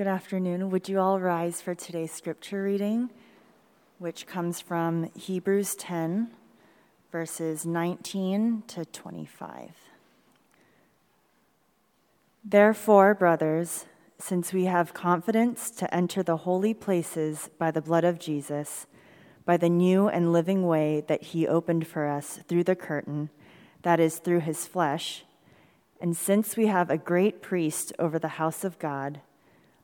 Good afternoon. Would you all rise for today's scripture reading, which comes from Hebrews 10, verses 19 to 25. Therefore, brothers, since we have confidence to enter the holy places by the blood of Jesus, by the new and living way that he opened for us through the curtain, that is, through his flesh, and since we have a great priest over the house of God,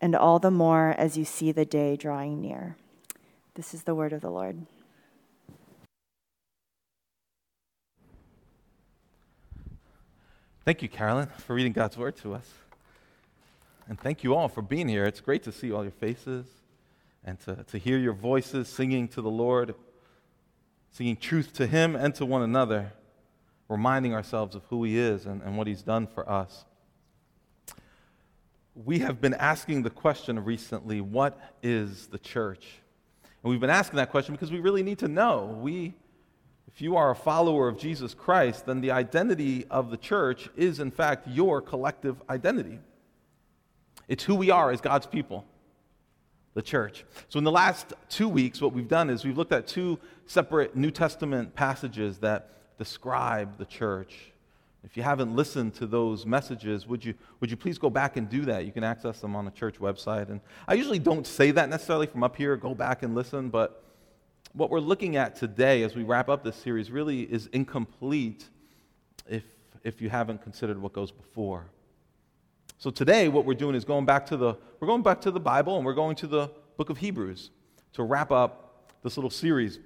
and all the more as you see the day drawing near. This is the word of the Lord. Thank you, Carolyn, for reading God's word to us. And thank you all for being here. It's great to see all your faces and to, to hear your voices singing to the Lord, singing truth to Him and to one another, reminding ourselves of who He is and, and what He's done for us. We have been asking the question recently what is the church? And we've been asking that question because we really need to know. We if you are a follower of Jesus Christ, then the identity of the church is, in fact, your collective identity. It's who we are as God's people, the church. So, in the last two weeks, what we've done is we've looked at two separate New Testament passages that describe the church. If you haven't listened to those messages, would you, would you please go back and do that? You can access them on the church website. And I usually don't say that necessarily from up here, go back and listen, but what we're looking at today as we wrap up this series really is incomplete if, if you haven't considered what goes before. So today what we're doing is going back to the we're going back to the Bible and we're going to the book of Hebrews to wrap up this little series.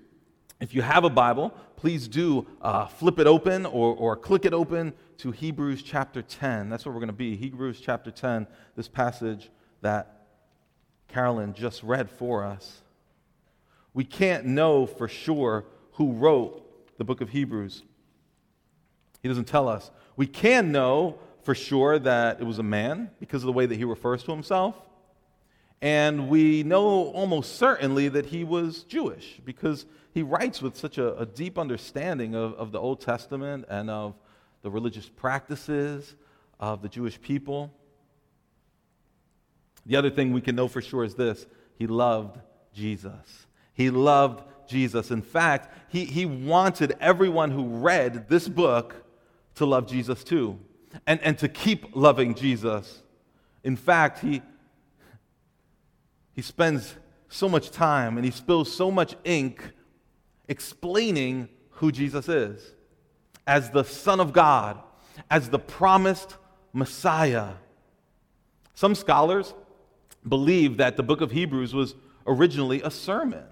If you have a Bible, please do uh, flip it open or, or click it open to Hebrews chapter 10. That's where we're going to be. Hebrews chapter 10, this passage that Carolyn just read for us we can't know for sure who wrote the book of Hebrews. He doesn't tell us. We can know for sure that it was a man because of the way that he refers to himself. And we know almost certainly that he was Jewish because he writes with such a, a deep understanding of, of the Old Testament and of the religious practices of the Jewish people. The other thing we can know for sure is this he loved Jesus. He loved Jesus. In fact, he, he wanted everyone who read this book to love Jesus too and, and to keep loving Jesus. In fact, he, he spends so much time and he spills so much ink explaining who Jesus is as the Son of God, as the promised Messiah. Some scholars believe that the book of Hebrews was originally a sermon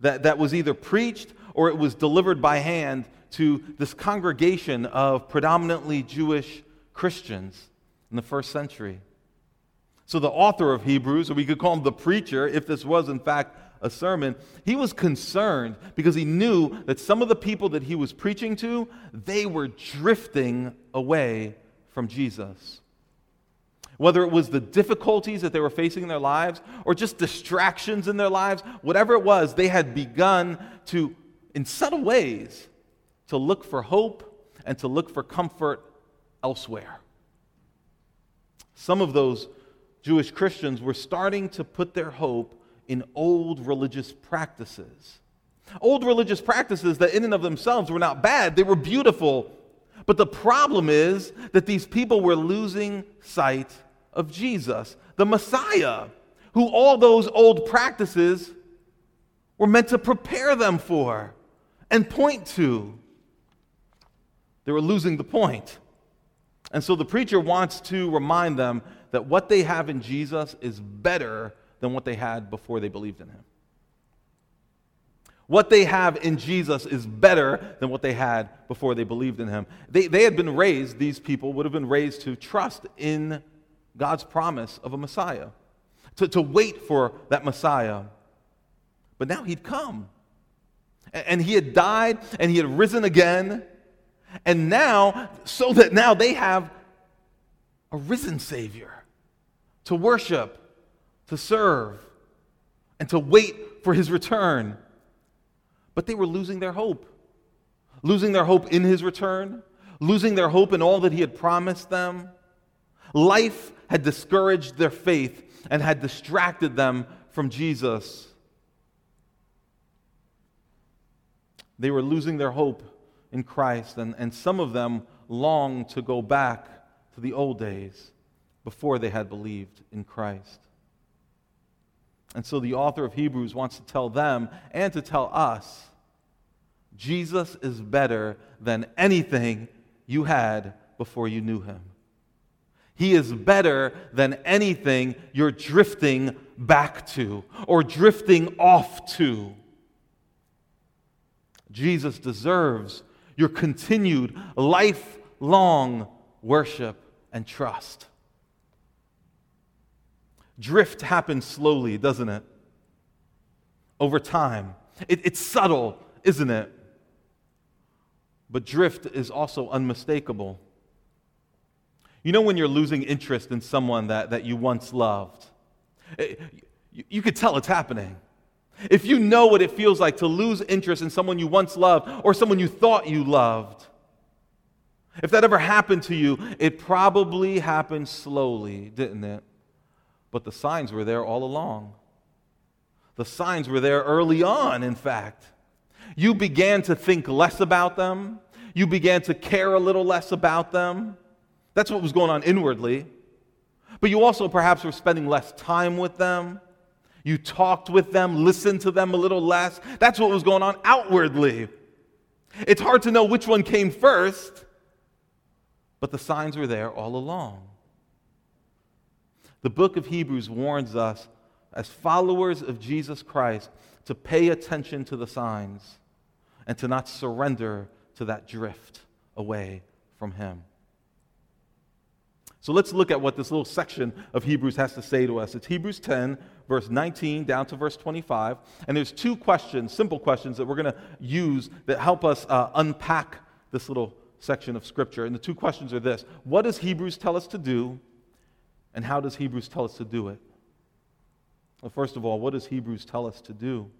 that, that was either preached or it was delivered by hand to this congregation of predominantly Jewish Christians in the first century. So, the author of Hebrews, or we could call him the preacher, if this was in fact a sermon, he was concerned because he knew that some of the people that he was preaching to, they were drifting away from Jesus whether it was the difficulties that they were facing in their lives or just distractions in their lives, whatever it was, they had begun to, in subtle ways, to look for hope and to look for comfort elsewhere. Some of those Jewish Christians were starting to put their hope in old religious practices. Old religious practices that, in and of themselves, were not bad, they were beautiful. But the problem is that these people were losing sight of Jesus, the Messiah, who all those old practices were meant to prepare them for and point to. They were losing the point. And so the preacher wants to remind them that what they have in Jesus is better than what they had before they believed in him. What they have in Jesus is better than what they had before they believed in him. They, they had been raised, these people would have been raised to trust in God's promise of a Messiah. to, to wait for that Messiah. But now he'd come. And he had died and he had risen again. And now, so that now they have a risen Savior to worship, to serve, and to wait for his return. But they were losing their hope. Losing their hope in his return, losing their hope in all that he had promised them. Life had discouraged their faith and had distracted them from Jesus. They were losing their hope in Christ, and, and some of them longed to go back to the old days before they had believed in Christ. And so the author of Hebrews wants to tell them and to tell us Jesus is better than anything you had before you knew him. He is better than anything you're drifting back to or drifting off to. Jesus deserves your continued lifelong worship and trust. Drift happens slowly, doesn't it? Over time. It, it's subtle, isn't it? But drift is also unmistakable. You know when you're losing interest in someone that, that you once loved? It, eh, you, you could tell it's happening. If you know what it feels like to lose interest in someone you once loved or someone you thought you loved, if that ever happened to you, it probably happened slowly, didn't it? But the signs were there all along. The signs were there early on, in fact. You began to think less about them, you began to care a little less about them. That's what was going on inwardly. But you also perhaps were spending less time with them. You talked with them, listened to them a little less. That's what was going on outwardly. It's hard to know which one came first, but the signs were there all along. The book of Hebrews warns us, as followers of Jesus Christ, to pay attention to the signs and to not surrender to that drift away from Him. So let's look at what this little section of Hebrews has to say to us. It's Hebrews 10, verse 19 down to verse 25. And there's two questions, simple questions, that we're going to use that help us uh, unpack this little section of Scripture. And the two questions are this What does Hebrews tell us to do? And how does Hebrews tell us to do it? Well, first of all, what does Hebrews tell us to do?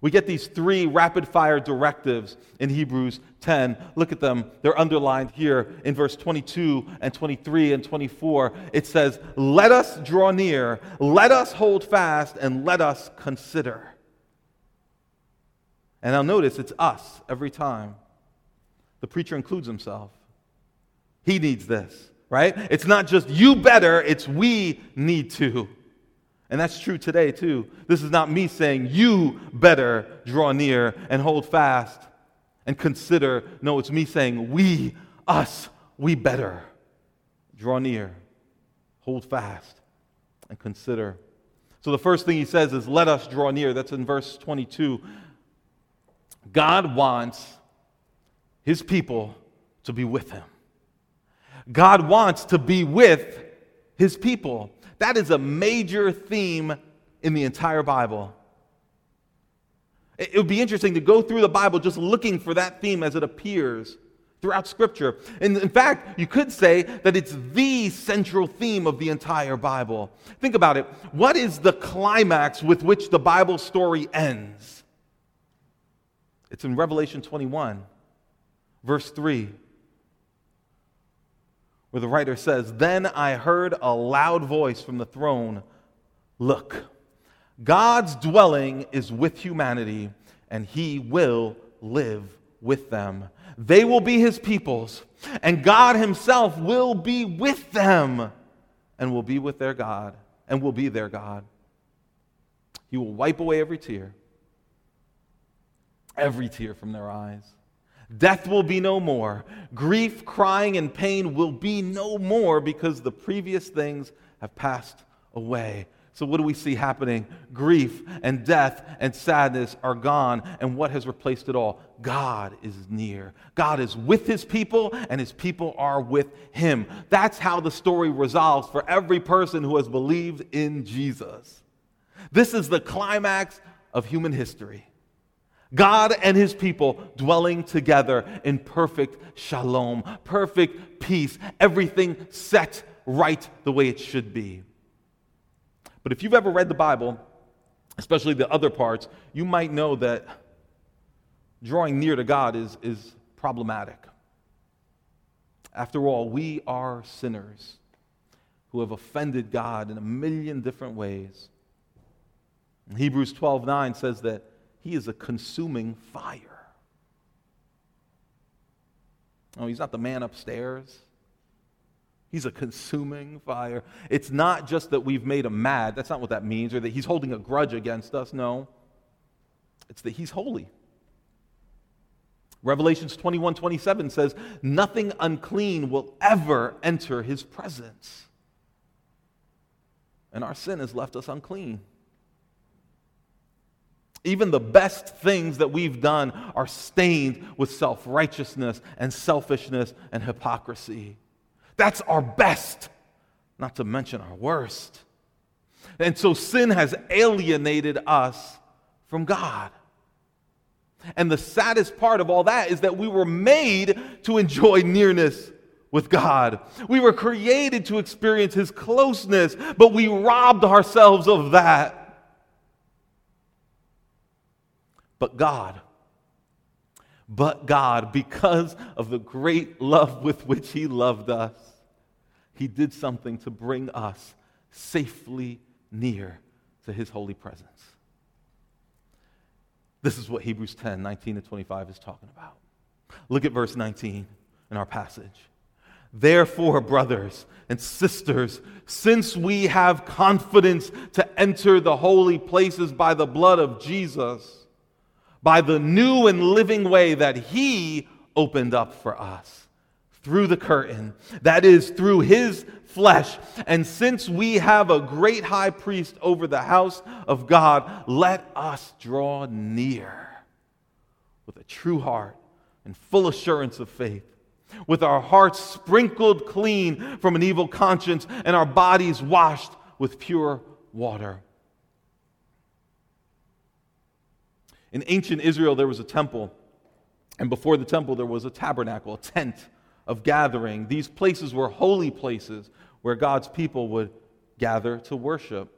We get these three rapid fire directives in Hebrews 10. Look at them. They're underlined here in verse 22 and 23 and 24. It says, Let us draw near, let us hold fast, and let us consider. And now notice it's us every time. The preacher includes himself. He needs this, right? It's not just you better, it's we need to. And that's true today, too. This is not me saying, you better draw near and hold fast and consider. No, it's me saying, we, us, we better draw near, hold fast, and consider. So the first thing he says is, let us draw near. That's in verse 22. God wants his people to be with him. God wants to be with his people. That is a major theme in the entire Bible. It would be interesting to go through the Bible just looking for that theme as it appears throughout Scripture. And in fact, you could say that it's the central theme of the entire Bible. Think about it. What is the climax with which the Bible story ends? It's in Revelation 21, verse 3 where the writer says, Then I heard a loud voice from the throne Look, God's dwelling is with humanity, and he will live with them. They will be his peoples, and God himself will be with them, and will be with their God, and will be their God. He will wipe away every tear, every tear from their eyes. Death will be no more. Grief, crying, and pain will be no more because the previous things have passed away. So, what do we see happening? Grief and death and sadness are gone. And what has replaced it all? God is near. God is with his people, and his people are with him. That's how the story resolves for every person who has believed in Jesus. This is the climax of human history. God and his people dwelling together in perfect shalom, perfect peace, everything set right the way it should be. But if you've ever read the Bible, especially the other parts, you might know that drawing near to God is, is problematic. After all, we are sinners who have offended God in a million different ways. Hebrews 12 9 says that he is a consuming fire. Oh, he's not the man upstairs. He's a consuming fire. It's not just that we've made him mad. That's not what that means, or that he's holding a grudge against us. No. It's that he's holy. Revelations 21 27 says, Nothing unclean will ever enter his presence. And our sin has left us unclean. Even the best things that we've done are stained with self righteousness and selfishness and hypocrisy. That's our best, not to mention our worst. And so sin has alienated us from God. And the saddest part of all that is that we were made to enjoy nearness with God. We were created to experience His closeness, but we robbed ourselves of that. But God, but God, because of the great love with which He loved us, He did something to bring us safely near to His holy presence. This is what Hebrews 10 19 to 25 is talking about. Look at verse 19 in our passage. Therefore, brothers and sisters, since we have confidence to enter the holy places by the blood of Jesus, by the new and living way that He opened up for us through the curtain, that is, through His flesh. And since we have a great high priest over the house of God, let us draw near with a true heart and full assurance of faith. With our hearts sprinkled clean from an evil conscience and our bodies washed with pure water. In ancient Israel, there was a temple, and before the temple, there was a tabernacle, a tent of gathering. These places were holy places where God's people would gather to worship.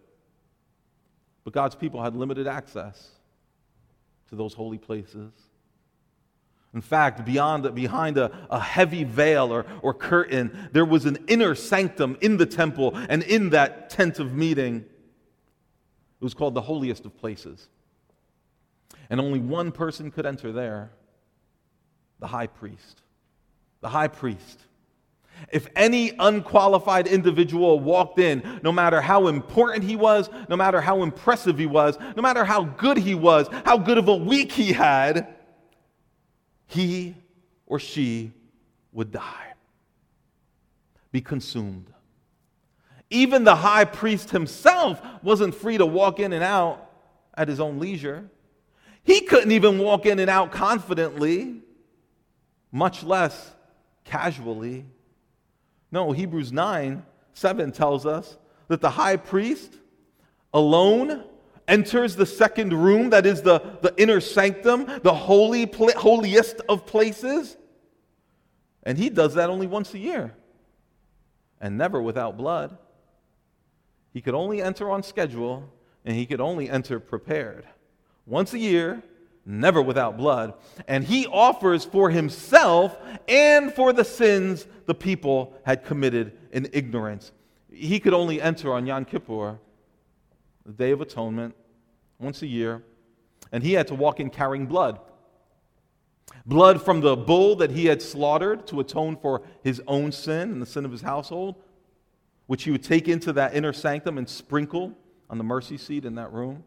But God's people had limited access to those holy places. In fact, beyond, behind a, a heavy veil or, or curtain, there was an inner sanctum in the temple and in that tent of meeting. It was called the holiest of places. And only one person could enter there the high priest. The high priest. If any unqualified individual walked in, no matter how important he was, no matter how impressive he was, no matter how good he was, how good of a week he had, he or she would die, be consumed. Even the high priest himself wasn't free to walk in and out at his own leisure. He couldn't even walk in and out confidently, much less casually. No, Hebrews 9 7 tells us that the high priest alone enters the second room, that is the, the inner sanctum, the holy, holiest of places. And he does that only once a year and never without blood. He could only enter on schedule and he could only enter prepared once a year, never without blood, and he offers for himself and for the sins the people had committed in ignorance. He could only enter on Yom Kippur, the Day of Atonement, once a year, and he had to walk in carrying blood. Blood from the bull that he had slaughtered to atone for his own sin and the sin of his household, which he would take into that inner sanctum and sprinkle on the mercy seat in that room.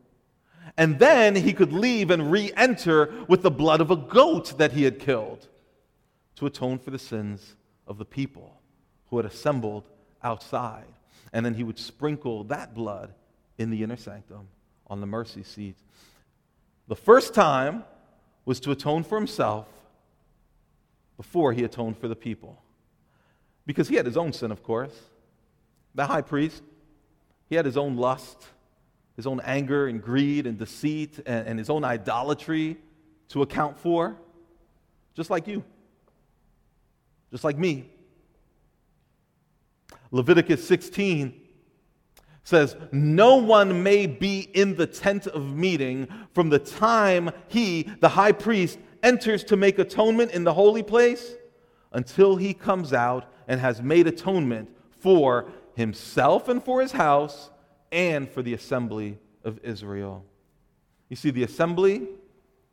And then he could leave and re enter with the blood of a goat that he had killed to atone for the sins of the people who had assembled outside. And then he would sprinkle that blood in the inner sanctum on the mercy seat. The first time was to atone for himself before he atoned for the people. Because he had his own sin, of course. The high priest, he had his own lust, his own anger and greed and deceit and, and his own idolatry to account for, just like you, just like me. Leviticus 16 says, No one may be in the tent of meeting from the time he, the high priest, enters to make atonement in the holy place until he comes out and has made atonement for himself and for his house and for the assembly of Israel. You see, the assembly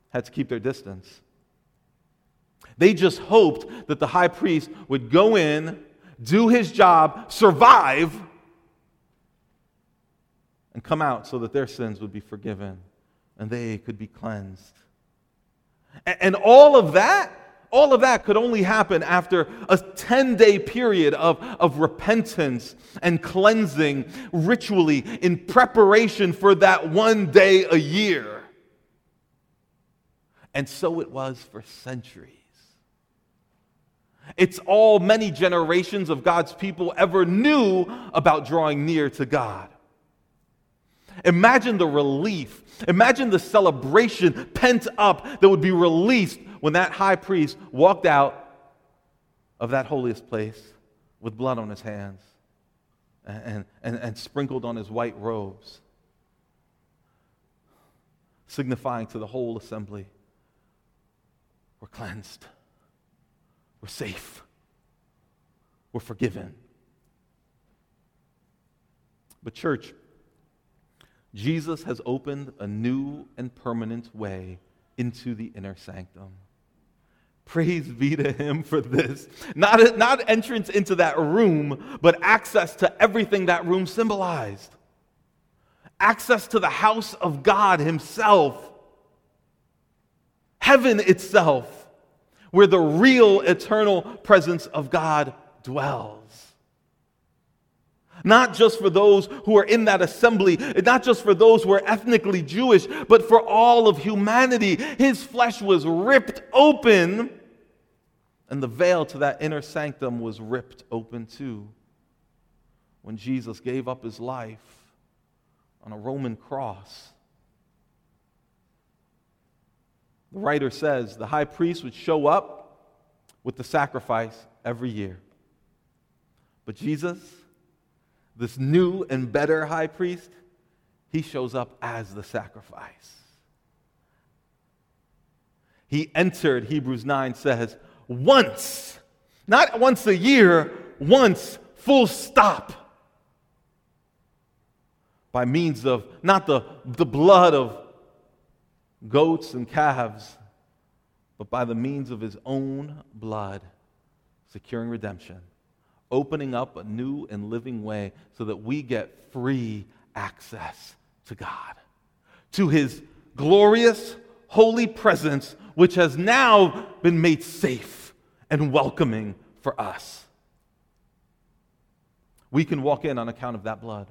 had to keep their distance. They just hoped that the high priest would go in, do his job, survive, and come out so that their sins would be forgiven and they could be cleansed. And all of that, all of that could only happen after a 10 day period of, of repentance and cleansing ritually in preparation for that one day a year. And so it was for centuries. It's all many generations of God's people ever knew about drawing near to God. Imagine the relief. Imagine the celebration pent up that would be released when that high priest walked out of that holiest place with blood on his hands and, and, and sprinkled on his white robes, signifying to the whole assembly we're cleansed, we're safe, we're forgiven. But, church, Jesus has opened a new and permanent way into the inner sanctum. Praise be to him for this. Not, not entrance into that room, but access to everything that room symbolized. Access to the house of God himself. Heaven itself, where the real eternal presence of God dwells. Not just for those who are in that assembly, not just for those who are ethnically Jewish, but for all of humanity. His flesh was ripped open, and the veil to that inner sanctum was ripped open too. When Jesus gave up his life on a Roman cross. The writer says the high priest would show up with the sacrifice every year. But Jesus, this new and better high priest, he shows up as the sacrifice. He entered, Hebrews 9 says, once, not once a year, once, full stop. By means of not the, the blood of goats and calves, but by the means of his own blood, securing redemption opening up a new and living way so that we get free access to God, to His glorious, holy presence, which has now been made safe and welcoming for us. We can walk in on account of that blood.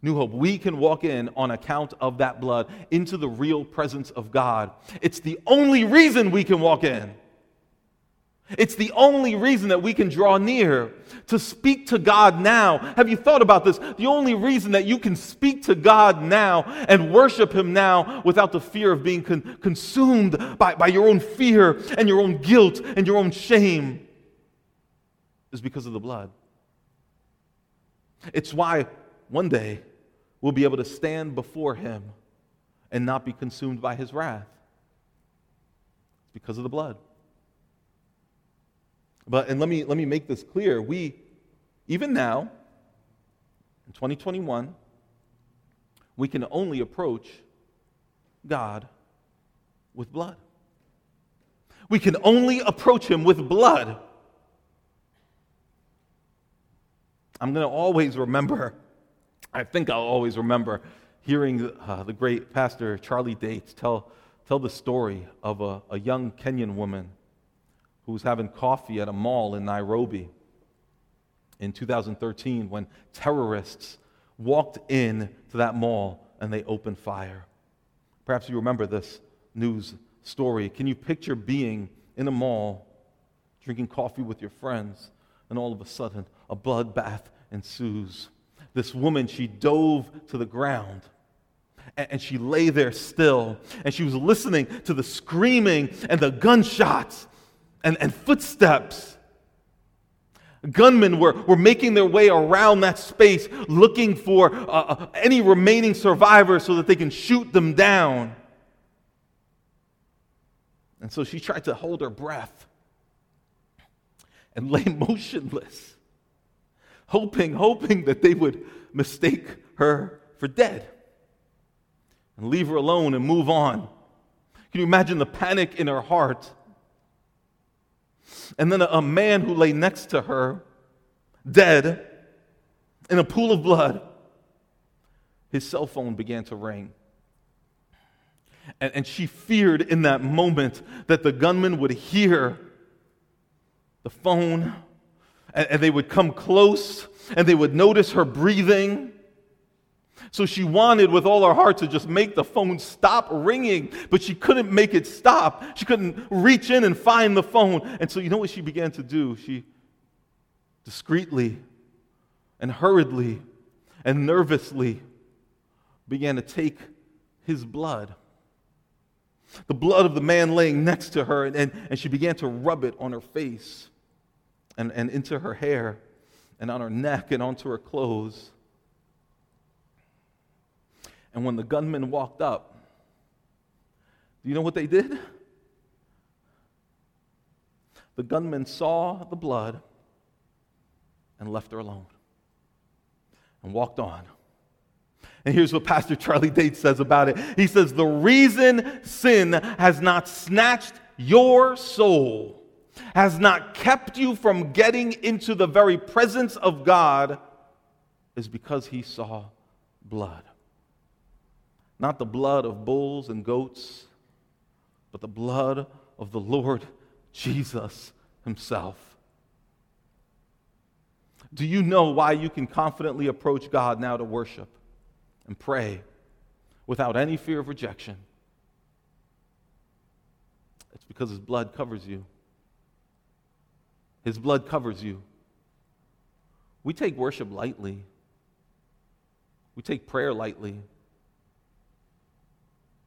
New Hope, we can walk in on account of that blood into the real presence of God. It's the only reason we can walk in. It's the only reason that we can draw near to speak to God now. Have you thought about this? The only reason that you can speak to God now and worship Him now without the fear of being con- consumed by, by your own fear and your own guilt and your own shame is because of the blood. It's why one day we'll be able to stand before Him and not be consumed by His wrath. It's because of the blood. But, and let me, let me make this clear. We, even now, in 2021, we can only approach God with blood. We can only approach Him with blood. I'm going to always remember, I think I'll always remember hearing uh, the great pastor Charlie Dates tell, tell the story of a, a young Kenyan woman who was having coffee at a mall in Nairobi in 2013 when terrorists walked in to that mall and they opened fire. Perhaps you remember this news story. Can you picture being in a mall, drinking coffee with your friends, and all of a sudden a bloodbath ensues? This woman, she dove to the ground and she lay there still and she was listening to the screaming and the gunshots and, and footsteps. Gunmen were, were making their way around that space looking for uh, uh, any remaining survivors so that they can shoot them down. And so she tried to hold her breath and lay motionless, hoping, hoping that they would mistake her for dead and leave her alone and move on. Can you imagine the panic in her heart? And then a, man who lay next to her, dead, in a pool of blood, his cell phone began to ring. And, and she feared in that moment that the gunman would hear the phone and, and they would come close and they would notice her breathing so she wanted with all her heart to just make the phone stop ringing, but she couldn't make it stop. She couldn't reach in and find the phone. And so, you know what she began to do? She discreetly and hurriedly and nervously began to take his blood. The blood of the man laying next to her, and, and, and she began to rub it on her face and, and into her hair and on her neck and onto her clothes. And when the gunmen walked up, do you know what they did? The gunmen saw the blood and left her alone and walked on. And here's what Pastor Charlie Dates says about it. He says, The reason sin has not snatched your soul, has not kept you from getting into the very presence of God, is because he saw blood. Not the blood of bulls and goats, but the blood of the Lord Jesus Himself. Do you know why you can confidently approach God now to worship and pray without any fear of rejection? It's because His blood covers you. His blood covers you. We take worship lightly, we take prayer lightly.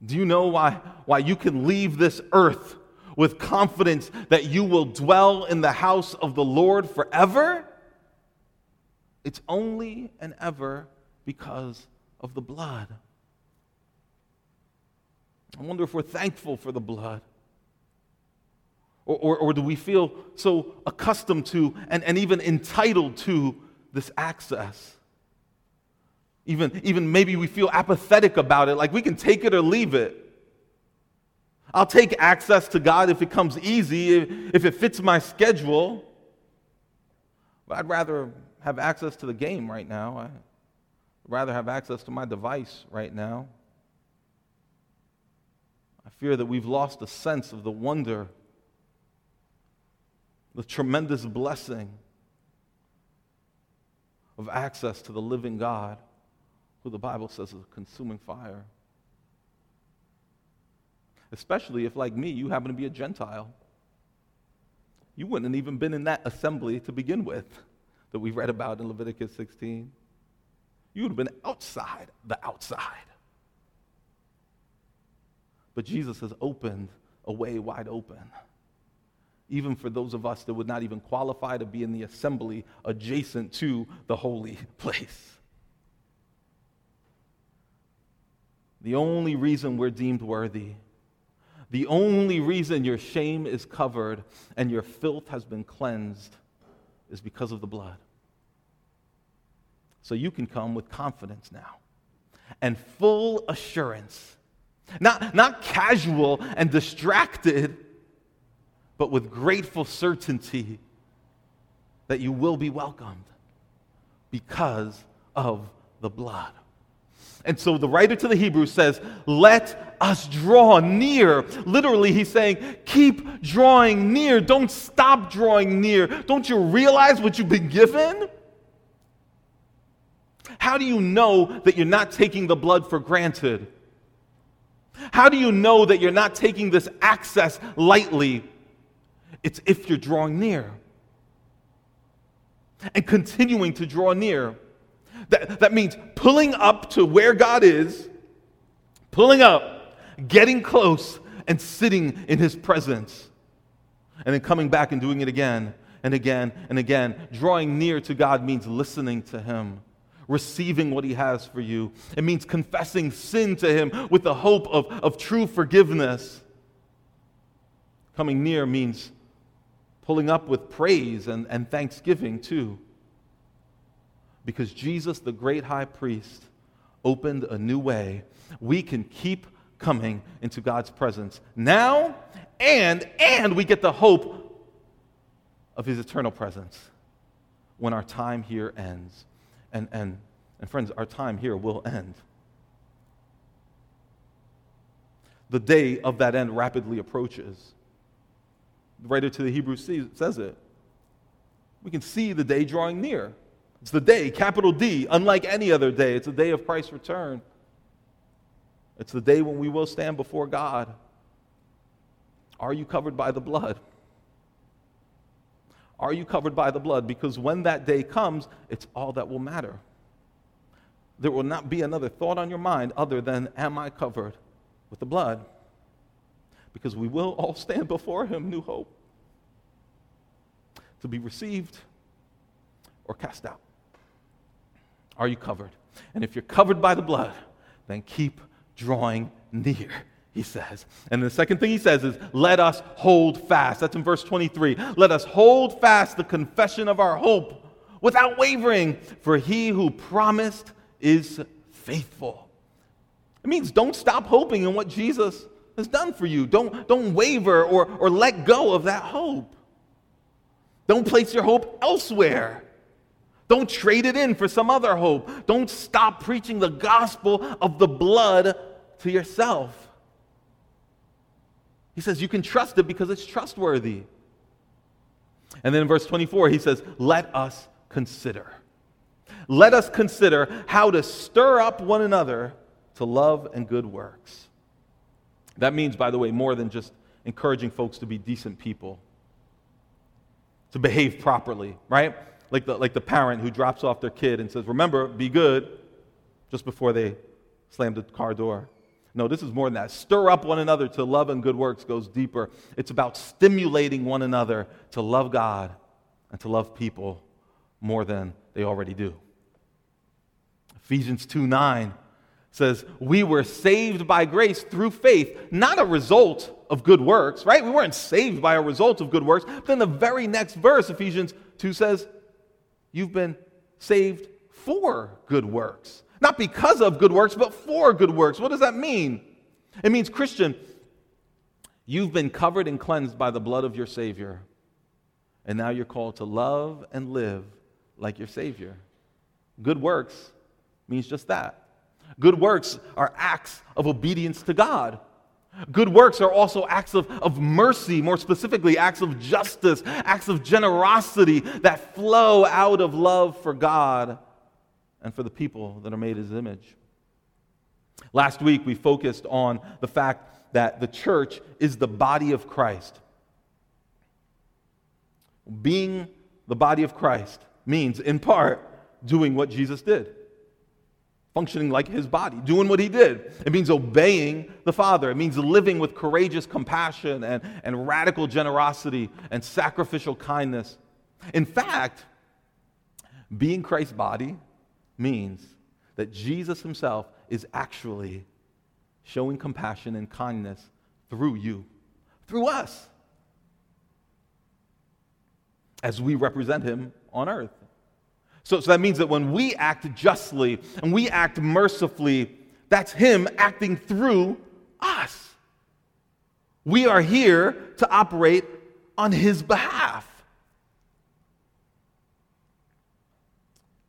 Do you know why, why you can leave this earth with confidence that you will dwell in the house of the Lord forever? It's only and ever because of the blood. I wonder if we're thankful for the blood. Or, or, or, do we feel so accustomed to and, and even entitled to this access? Even, even maybe we feel apathetic about it, like we can take it or leave it. I'll take access to God if it comes easy, if it fits my schedule. But I'd rather have access to the game right now. I'd rather have access to my device right now. I fear that we've lost a sense of the wonder, the tremendous blessing of access to the living God who the Bible says is a consuming fire. Especially if, like me, you happen to be a Gentile. You wouldn't have even been in that assembly to begin with that we read about in Leviticus 16. You would have been outside the outside. But Jesus has opened a way wide open, even for those of us that would not even qualify to be in the assembly adjacent to the holy place. The only reason we're deemed worthy, the only reason your shame is covered and your filth has been cleansed is because of the blood. So you can come with confidence now and full assurance, not, not casual and distracted, but with grateful certainty that you will be welcomed because of the blood. And so the writer to the Hebrews says, Let us draw near. Literally, he's saying, Keep drawing near. Don't stop drawing near. Don't you realize what you've been given? How do you know that you're not taking the blood for granted? How do you know that you're not taking this access lightly? It's if you're drawing near and continuing to draw near. That, that means pulling up to where God is, pulling up, getting close, and sitting in His presence. And then coming back and doing it again and again and again. Drawing near to God means listening to Him, receiving what He has for you. It means confessing sin to Him with the hope of, of true forgiveness. Coming near means pulling up with praise and, and thanksgiving too. Because Jesus, the great high priest, opened a new way, we can keep coming into God's presence now and and we get the hope of his eternal presence when our time here ends. And, and, and friends, our time here will end. The day of that end rapidly approaches. The writer to the Hebrews says it. We can see the day drawing near. It's the day, capital D, unlike any other day. It's the day of Christ's return. It's the day when we will stand before God. Are you covered by the blood? Are you covered by the blood? Because when that day comes, it's all that will matter. There will not be another thought on your mind other than, Am I covered with the blood? Because we will all stand before Him, new hope, to be received or cast out. Are you covered? And if you're covered by the blood, then keep drawing near he says. And the second thing he says is, let us hold fast. That's in verse 23. Let us hold fast the confession of our hope without wavering, for he who promised is faithful. It means don't stop hoping in what Jesus has done for you. Don't, don't waver or, or let go of that hope. Don't place your hope elsewhere. Don't trade it in for some other hope. Don't stop preaching the gospel of the blood to yourself. He says you can trust it because it's trustworthy. And then in verse 24, he says, Let us consider. Let us consider how to stir up one another to love and good works. That means, by the way, more than just encouraging folks to be decent people, to behave properly, right? Like the, like the parent who drops off their kid and says, Remember, be good, just before they slam the car door. No, this is more than that. Stir up one another to love and good works goes deeper. It's about stimulating one another to love God and to love people more than they already do. Ephesians 2 9 says, We were saved by grace through faith, not a result of good works, right? We weren't saved by a result of good works. But then the very next verse, Ephesians 2 says, You've been saved for good works. Not because of good works, but for good works. What does that mean? It means, Christian, you've been covered and cleansed by the blood of your Savior. And now you're called to love and live like your Savior. Good works means just that. Good works are acts of obedience to God. Good works are also acts of, of mercy, more specifically, acts of justice, acts of generosity that flow out of love for God and for the people that are made his image. Last week, we focused on the fact that the church is the body of Christ. Being the body of Christ means, in part, doing what Jesus did, functioning like his body, doing what he did. It means obeying the Father. It means living with courageous compassion and, and radical generosity and sacrificial kindness. In fact, being Christ's body means that Jesus himself is actually showing compassion and kindness through you, through us, as we represent him on earth. So, so that means that when we act justly and we act mercifully, that's him acting through us. We are here to operate on his behalf.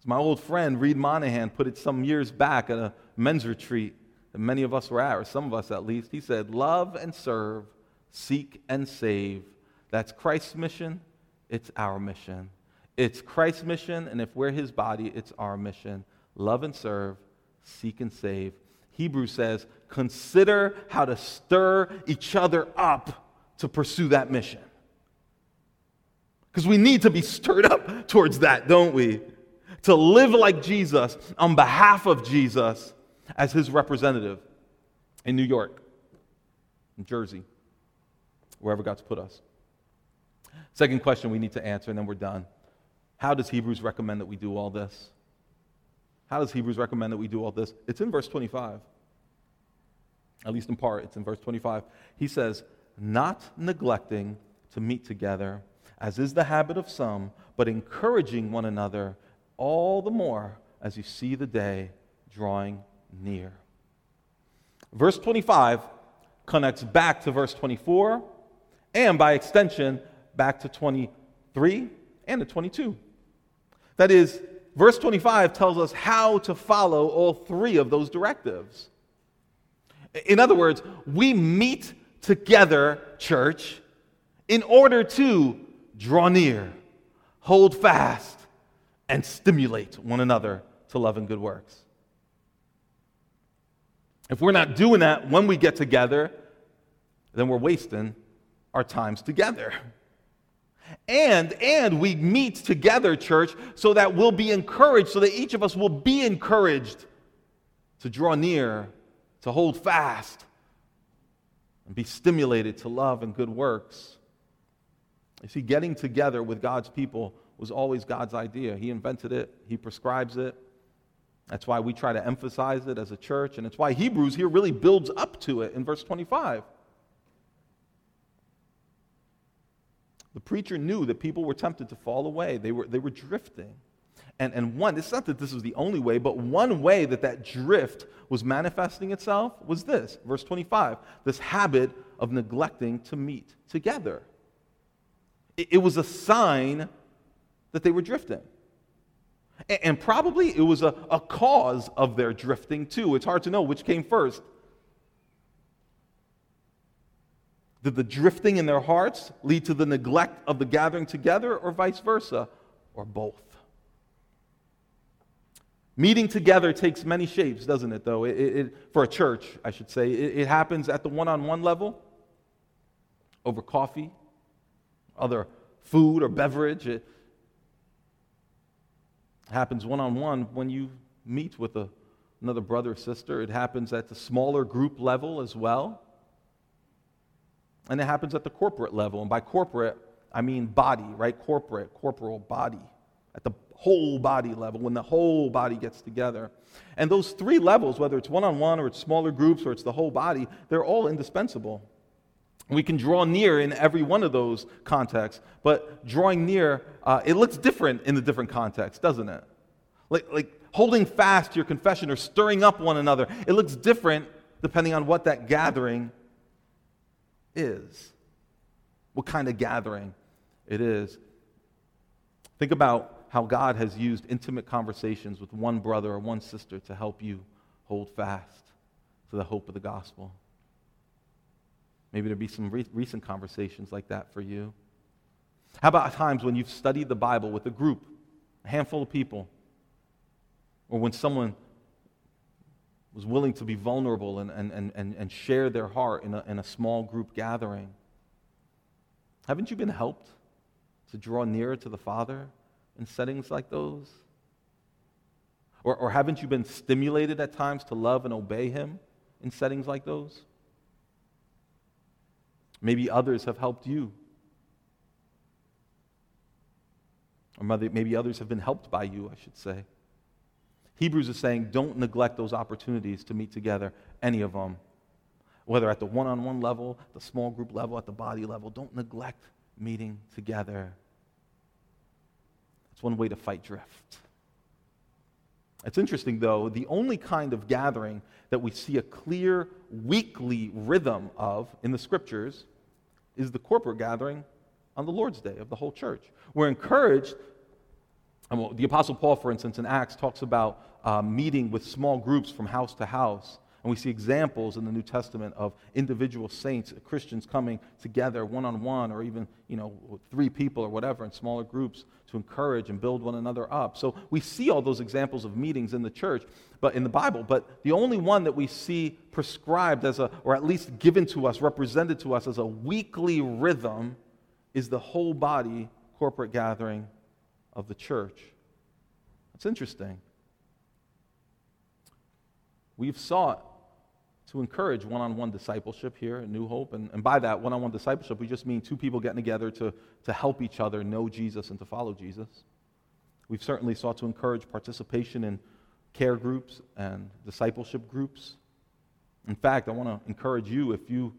my old friend Reed Monahan put it some years back at a men's retreat that many of us were at, or some of us at least. He said, Love and serve, seek and save. That's Christ's mission, it's our mission. It's Christ's mission, and if we're his body, it's our mission. love and serve, seek and save. Hebrews says, consider how to stir each other up to pursue that mission. Because we need to be stirred up towards that, don't we? To live like Jesus on behalf of Jesus as his representative in New York, in Jersey, wherever God's put us. Second question we need to answer, and then we're done. How does Hebrews recommend that we do all this? How does Hebrews recommend that we do all this? It's in verse 25. At least in part, it's in verse 25. He says, Not neglecting to meet together, as is the habit of some, but encouraging one another all the more as you see the day drawing near. Verse 25 connects back to verse 24 and by extension back to 23 and to 22. That is, verse 25 tells us how to follow all three of those directives. In other words, we meet together, church, in order to draw near, hold fast, and stimulate one another to love and good works. If we're not doing that when we get together, then we're wasting our times together. And and we meet together, church, so that we'll be encouraged, so that each of us will be encouraged to draw near, to hold fast, and be stimulated to love and good works. You see, getting together with God's people was always God's idea. He invented it, He prescribes it. That's why we try to emphasize it as a church, and it's why Hebrews here really builds up to it in verse 25. The preacher knew that people were tempted to fall away, they were, they were drifting. And, and one, it's not that this was the only way, but one way that that drift was manifesting itself was this, verse 25, this habit of neglecting to meet together. It, it was a sign that they were drifting. And, and probably it was a, a cause of their drifting too. It's hard to know which came first Did the drifting in their hearts lead to the neglect of the gathering together, or vice versa, or both? Meeting together takes many shapes, doesn't it, though? It, it, for a church, I should say. It, it happens at the one on one level, over coffee, other food or beverage. It happens one on one when you meet with a, another brother or sister. It happens at the smaller group level as well. And it happens at the corporate level. And by corporate, I mean body, right? Corporate, corporal body. At the whole body level, when the whole body gets together. And those three levels, whether it's one on one or it's smaller groups or it's the whole body, they're all indispensable. We can draw near in every one of those contexts, but drawing near, uh, it looks different in the different contexts, doesn't it? Like, like holding fast your confession or stirring up one another, it looks different depending on what that gathering is, what kind of gathering it is. Think about how God has used intimate conversations with one brother or one sister to help you hold fast to the hope of the gospel. Maybe there'll be some re- recent conversations like that for you. How about times when you've studied the Bible with a group, a handful of people, or when someone was willing to be vulnerable and, and, and, and share their heart in a, in a small group gathering. Haven't you been helped to draw nearer to the Father in settings like those? Or, or haven't you been stimulated at times to love and obey Him in settings like those? Maybe others have helped you. Or maybe others have been helped by you, I should say. Hebrews is saying don't neglect those opportunities to meet together, any of them. Whether at the one on one level, the small group level, at the body level, don't neglect meeting together. It's one way to fight drift. It's interesting, though, the only kind of gathering that we see a clear weekly rhythm of in the scriptures is the corporate gathering on the Lord's Day of the whole church. We're encouraged, the Apostle Paul, for instance, in Acts talks about uh, meeting with small groups from house to house And we see examples in the New Testament of individual saints, Christians coming together one on one or even, you know, three people or whatever in smaller groups to encourage and build one another up. So we see all those examples of meetings in the church, but in the Bible, but the only one that we see prescribed as a or at least given to us, represented to us as a weekly rhythm is the whole body corporate gathering of the church. It's interesting. We've sought to encourage one on one discipleship here at New Hope. And, and by that, one on one discipleship, we just mean two people getting together to, to help each other know Jesus and to follow Jesus. We've certainly sought to encourage participation in care groups and discipleship groups. In fact, I want to encourage you if you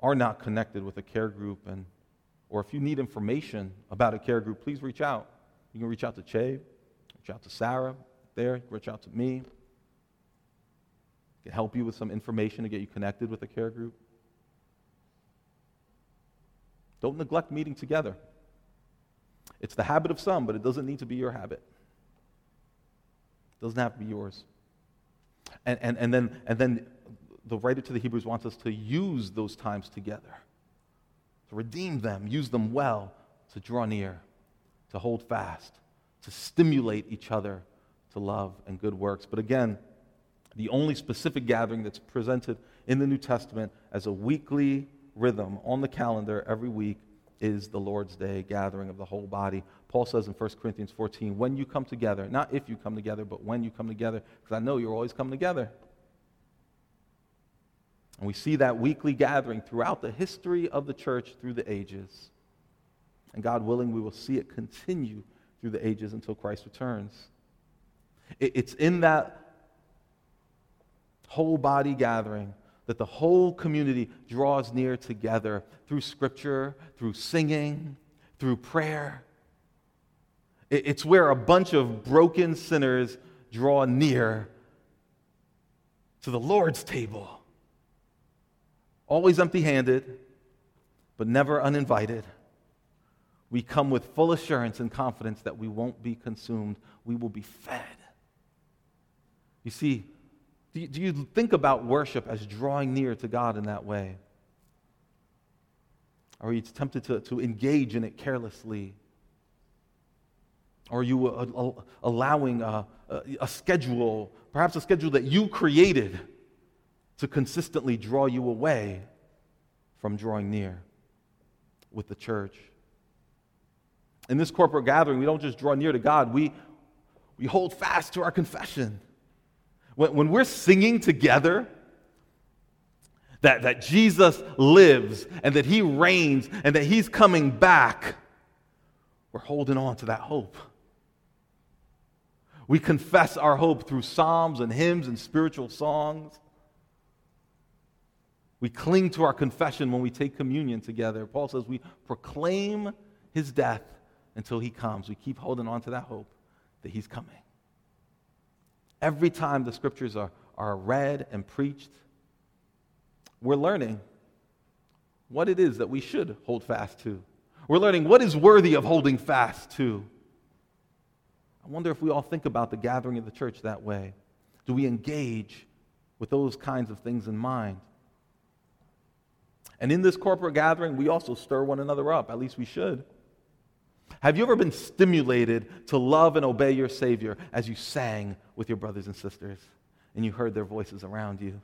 are not connected with a care group and or if you need information about a care group, please reach out. You can reach out to Che, reach out to Sarah there, reach out to me help you with some information to get you connected with a care group. Don't neglect meeting together. It's the habit of some, but it doesn't need to be your habit. It doesn't have to be yours. And, and, and, then, and then the writer to the Hebrews wants us to use those times together, to redeem them, use them well, to draw near, to hold fast, to stimulate each other to love and good works. But again, the only specific gathering that's presented in the New Testament as a weekly rhythm on the calendar every week is the Lord's Day gathering of the whole body. Paul says in 1 Corinthians 14, when you come together, not if you come together, but when you come together, because I know you're always coming together. And we see that weekly gathering throughout the history of the church through the ages. And God willing, we will see it continue through the ages until Christ returns. It's in that whole body gathering that the whole community draws near together through scripture, through singing, through prayer. It's where a bunch of broken sinners draw near to the Lord's table. Always empty handed, but never uninvited. We come with full assurance and confidence that we won't be consumed, we will be fed. You see, do you, do you think about worship as drawing near to God in that way? Or are you tempted to, to engage in it carelessly? Or are you uh, allowing a, a, a schedule, perhaps a schedule that you created, to consistently draw you away from drawing near with the church? In this corporate gathering, we don't just draw near to God, we, we hold fast to our confession. When, when we're singing together, that, that Jesus lives and that he reigns and that he's coming back, we're holding on to that hope. We confess our hope through psalms and hymns and spiritual songs. We cling to our confession when we take communion together. Paul says we proclaim his death until he comes. We keep holding on to that hope that he's coming. Every time the scriptures are, are read and preached, we're learning what it is that we should hold fast to. We're learning what is worthy of holding fast to. I wonder if we all think about the gathering of the church that way. Do we engage with those kinds of things in mind? And in this corporate gathering, we also stir one another up. At least we should. Have you ever been stimulated to love and obey your Savior as you sang with your brothers and sisters and you heard their voices around you?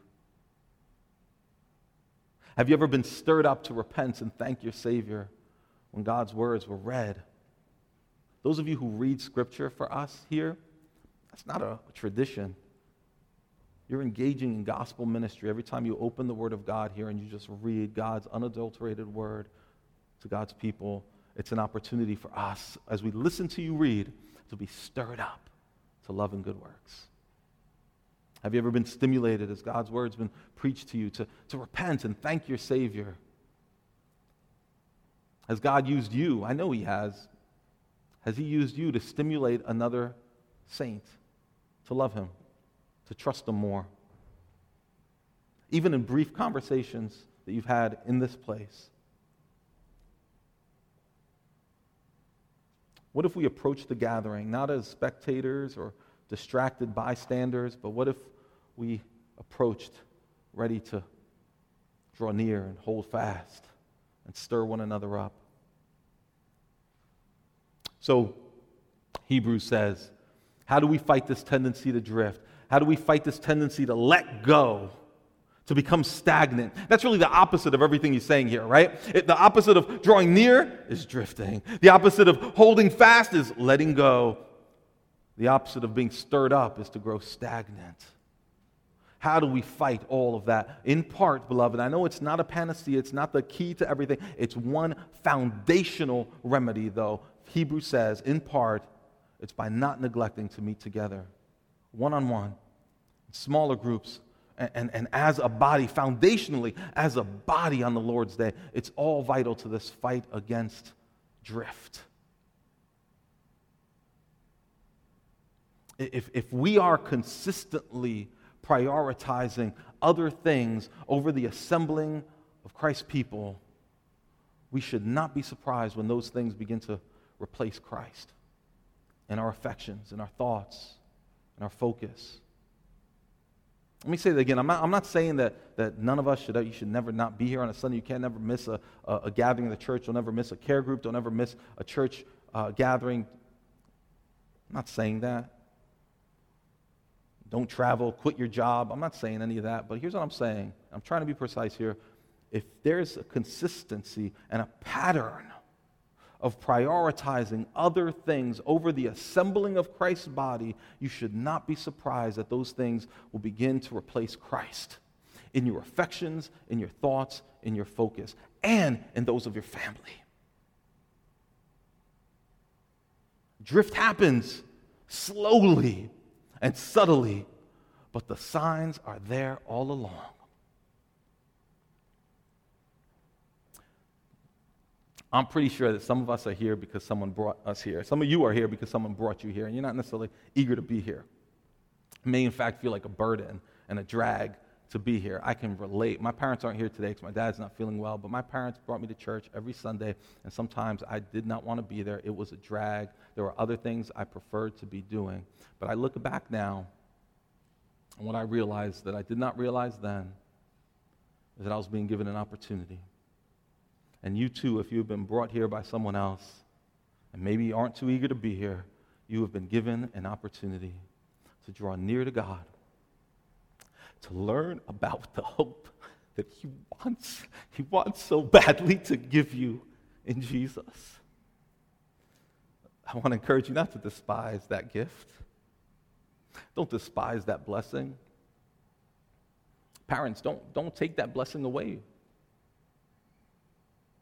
Have you ever been stirred up to repent and thank your Savior when God's words were read? Those of you who read Scripture for us here, that's not a, a tradition. You're engaging in gospel ministry every time you open the Word of God here and you just read God's unadulterated Word to God's people it's an opportunity for us, as we listen to you read, to be stirred up to love and good works. Have you ever been stimulated as God's word's been preached to you to, to repent and thank your Savior? Has God used you? I know He has. Has He used you to stimulate another saint to love Him, to trust Him more? Even in brief conversations that you've had in this place. What if we approach the gathering not as spectators or distracted bystanders, but what if we approached, ready to draw near and hold fast and stir one another up. So, Hebrews says, How do we fight this tendency to drift? How do we fight this tendency to let go, to become stagnant? That's really the opposite of everything he's saying here, right? It, the opposite of drawing near is drifting, the opposite of holding fast is letting go, the opposite of being stirred up is to grow stagnant. How do we fight all of that? In part, beloved, I know it's not a panacea, it's not the key to everything. It's one foundational remedy, though. Hebrew says, in part, it's by not neglecting to meet together, one on one, smaller groups, and, and, as a body, foundationally, as a body on the Lord's day. It's all vital to this fight against drift. If, if we are consistently prioritizing other things over the assembling of Christ's people, we should not be surprised when those things begin to replace Christ in our affections, in our thoughts, in our focus. Let me say that again. I'm not, I'm not saying that, that none of us should, you should never not be here on a Sunday. You can't never miss a, a, a gathering of the church. Don't ever miss a care group. Don't ever miss a church uh, gathering. I'm not saying that don't travel, quit your job. I'm not saying any of that, but here's what I'm saying. I'm trying to be precise here. If there's a consistency and a pattern of prioritizing other things over the assembling of Christ's body, you should not be surprised that those things will begin to replace Christ in your affections, in your thoughts, in your focus, and in those of your family. Drift happens slowly and subtly, but the signs are there all along. I'm pretty sure that some of us are here because someone brought us here. Some of you are here because someone brought you here, and you're not necessarily eager to be here. It may, in fact, feel like a burden and a drag to be here. I can relate. My parents aren't here today because my dad's not feeling well, but my parents brought me to church every Sunday, and sometimes I did not want to be there. It was a drag. There were other things I preferred to be doing. But I look back now, and what I realized that I did not realize then is that I was being given an opportunity. And you too, if you have been brought here by someone else, and maybe aren't too eager to be here, you have been given an opportunity to draw near to God to learn about the hope that he wants, he wants so badly to give you in Jesus. I want to encourage you not to despise that gift. Don't despise that blessing. Parents, don't, don't take that blessing away.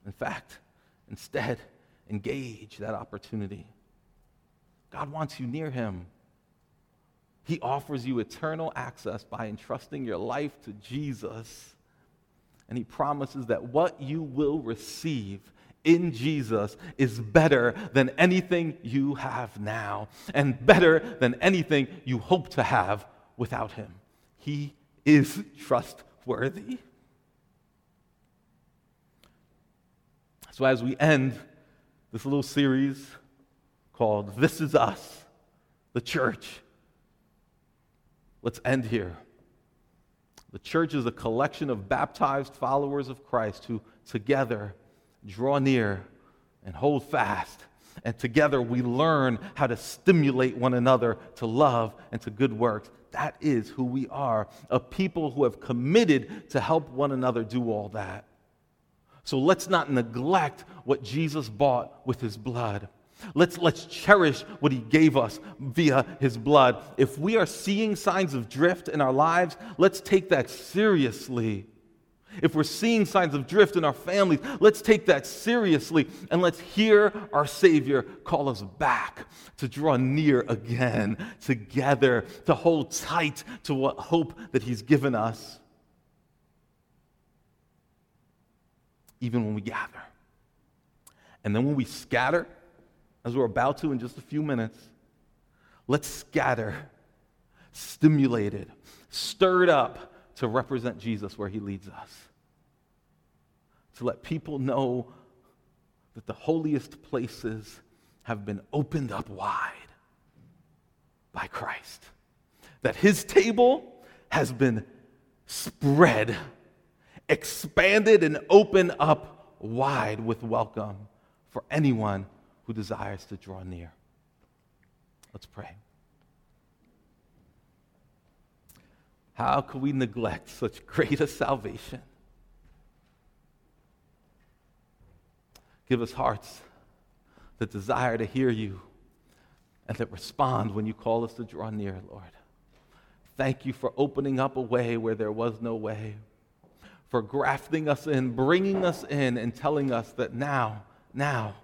In fact, instead, engage that opportunity. God wants you near Him. He offers you eternal access by entrusting your life to Jesus. And He promises that what you will receive in Jesus is better than anything you have now, and better than anything you hope to have without Him. He is trustworthy. So, as we end this little series called This Is Us, the church, Let's end here. The church is a collection of baptized followers of Christ who together draw near and hold fast. And together we learn how to stimulate one another to love and to good works. That is who we are a people who have committed to help one another do all that. So let's not neglect what Jesus bought with his blood. Let's, let's cherish what he gave us via his blood. If we are seeing signs of drift in our lives, let's take that seriously. If we're seeing signs of drift in our families, let's take that seriously and let's hear our Savior call us back to draw near again together, to hold tight to what hope that He's given us, even when we gather. And then when we scatter, as we're about to in just a few minutes, let's scatter, stimulated, stirred up to represent Jesus where he leads us. To let people know that the holiest places have been opened up wide by Christ. That his table has been spread, expanded, and open up wide with welcome for anyone who desires to draw near. Let's pray. How could we neglect such great a salvation? Give us hearts that desire to hear you and that respond when you call us to draw near, Lord. Thank you for opening up a way where there was no way, for grafting us in, bringing us in, and telling us that now, now,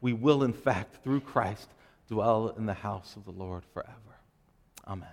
we will, in fact, through Christ, dwell in the house of the Lord forever. Amen.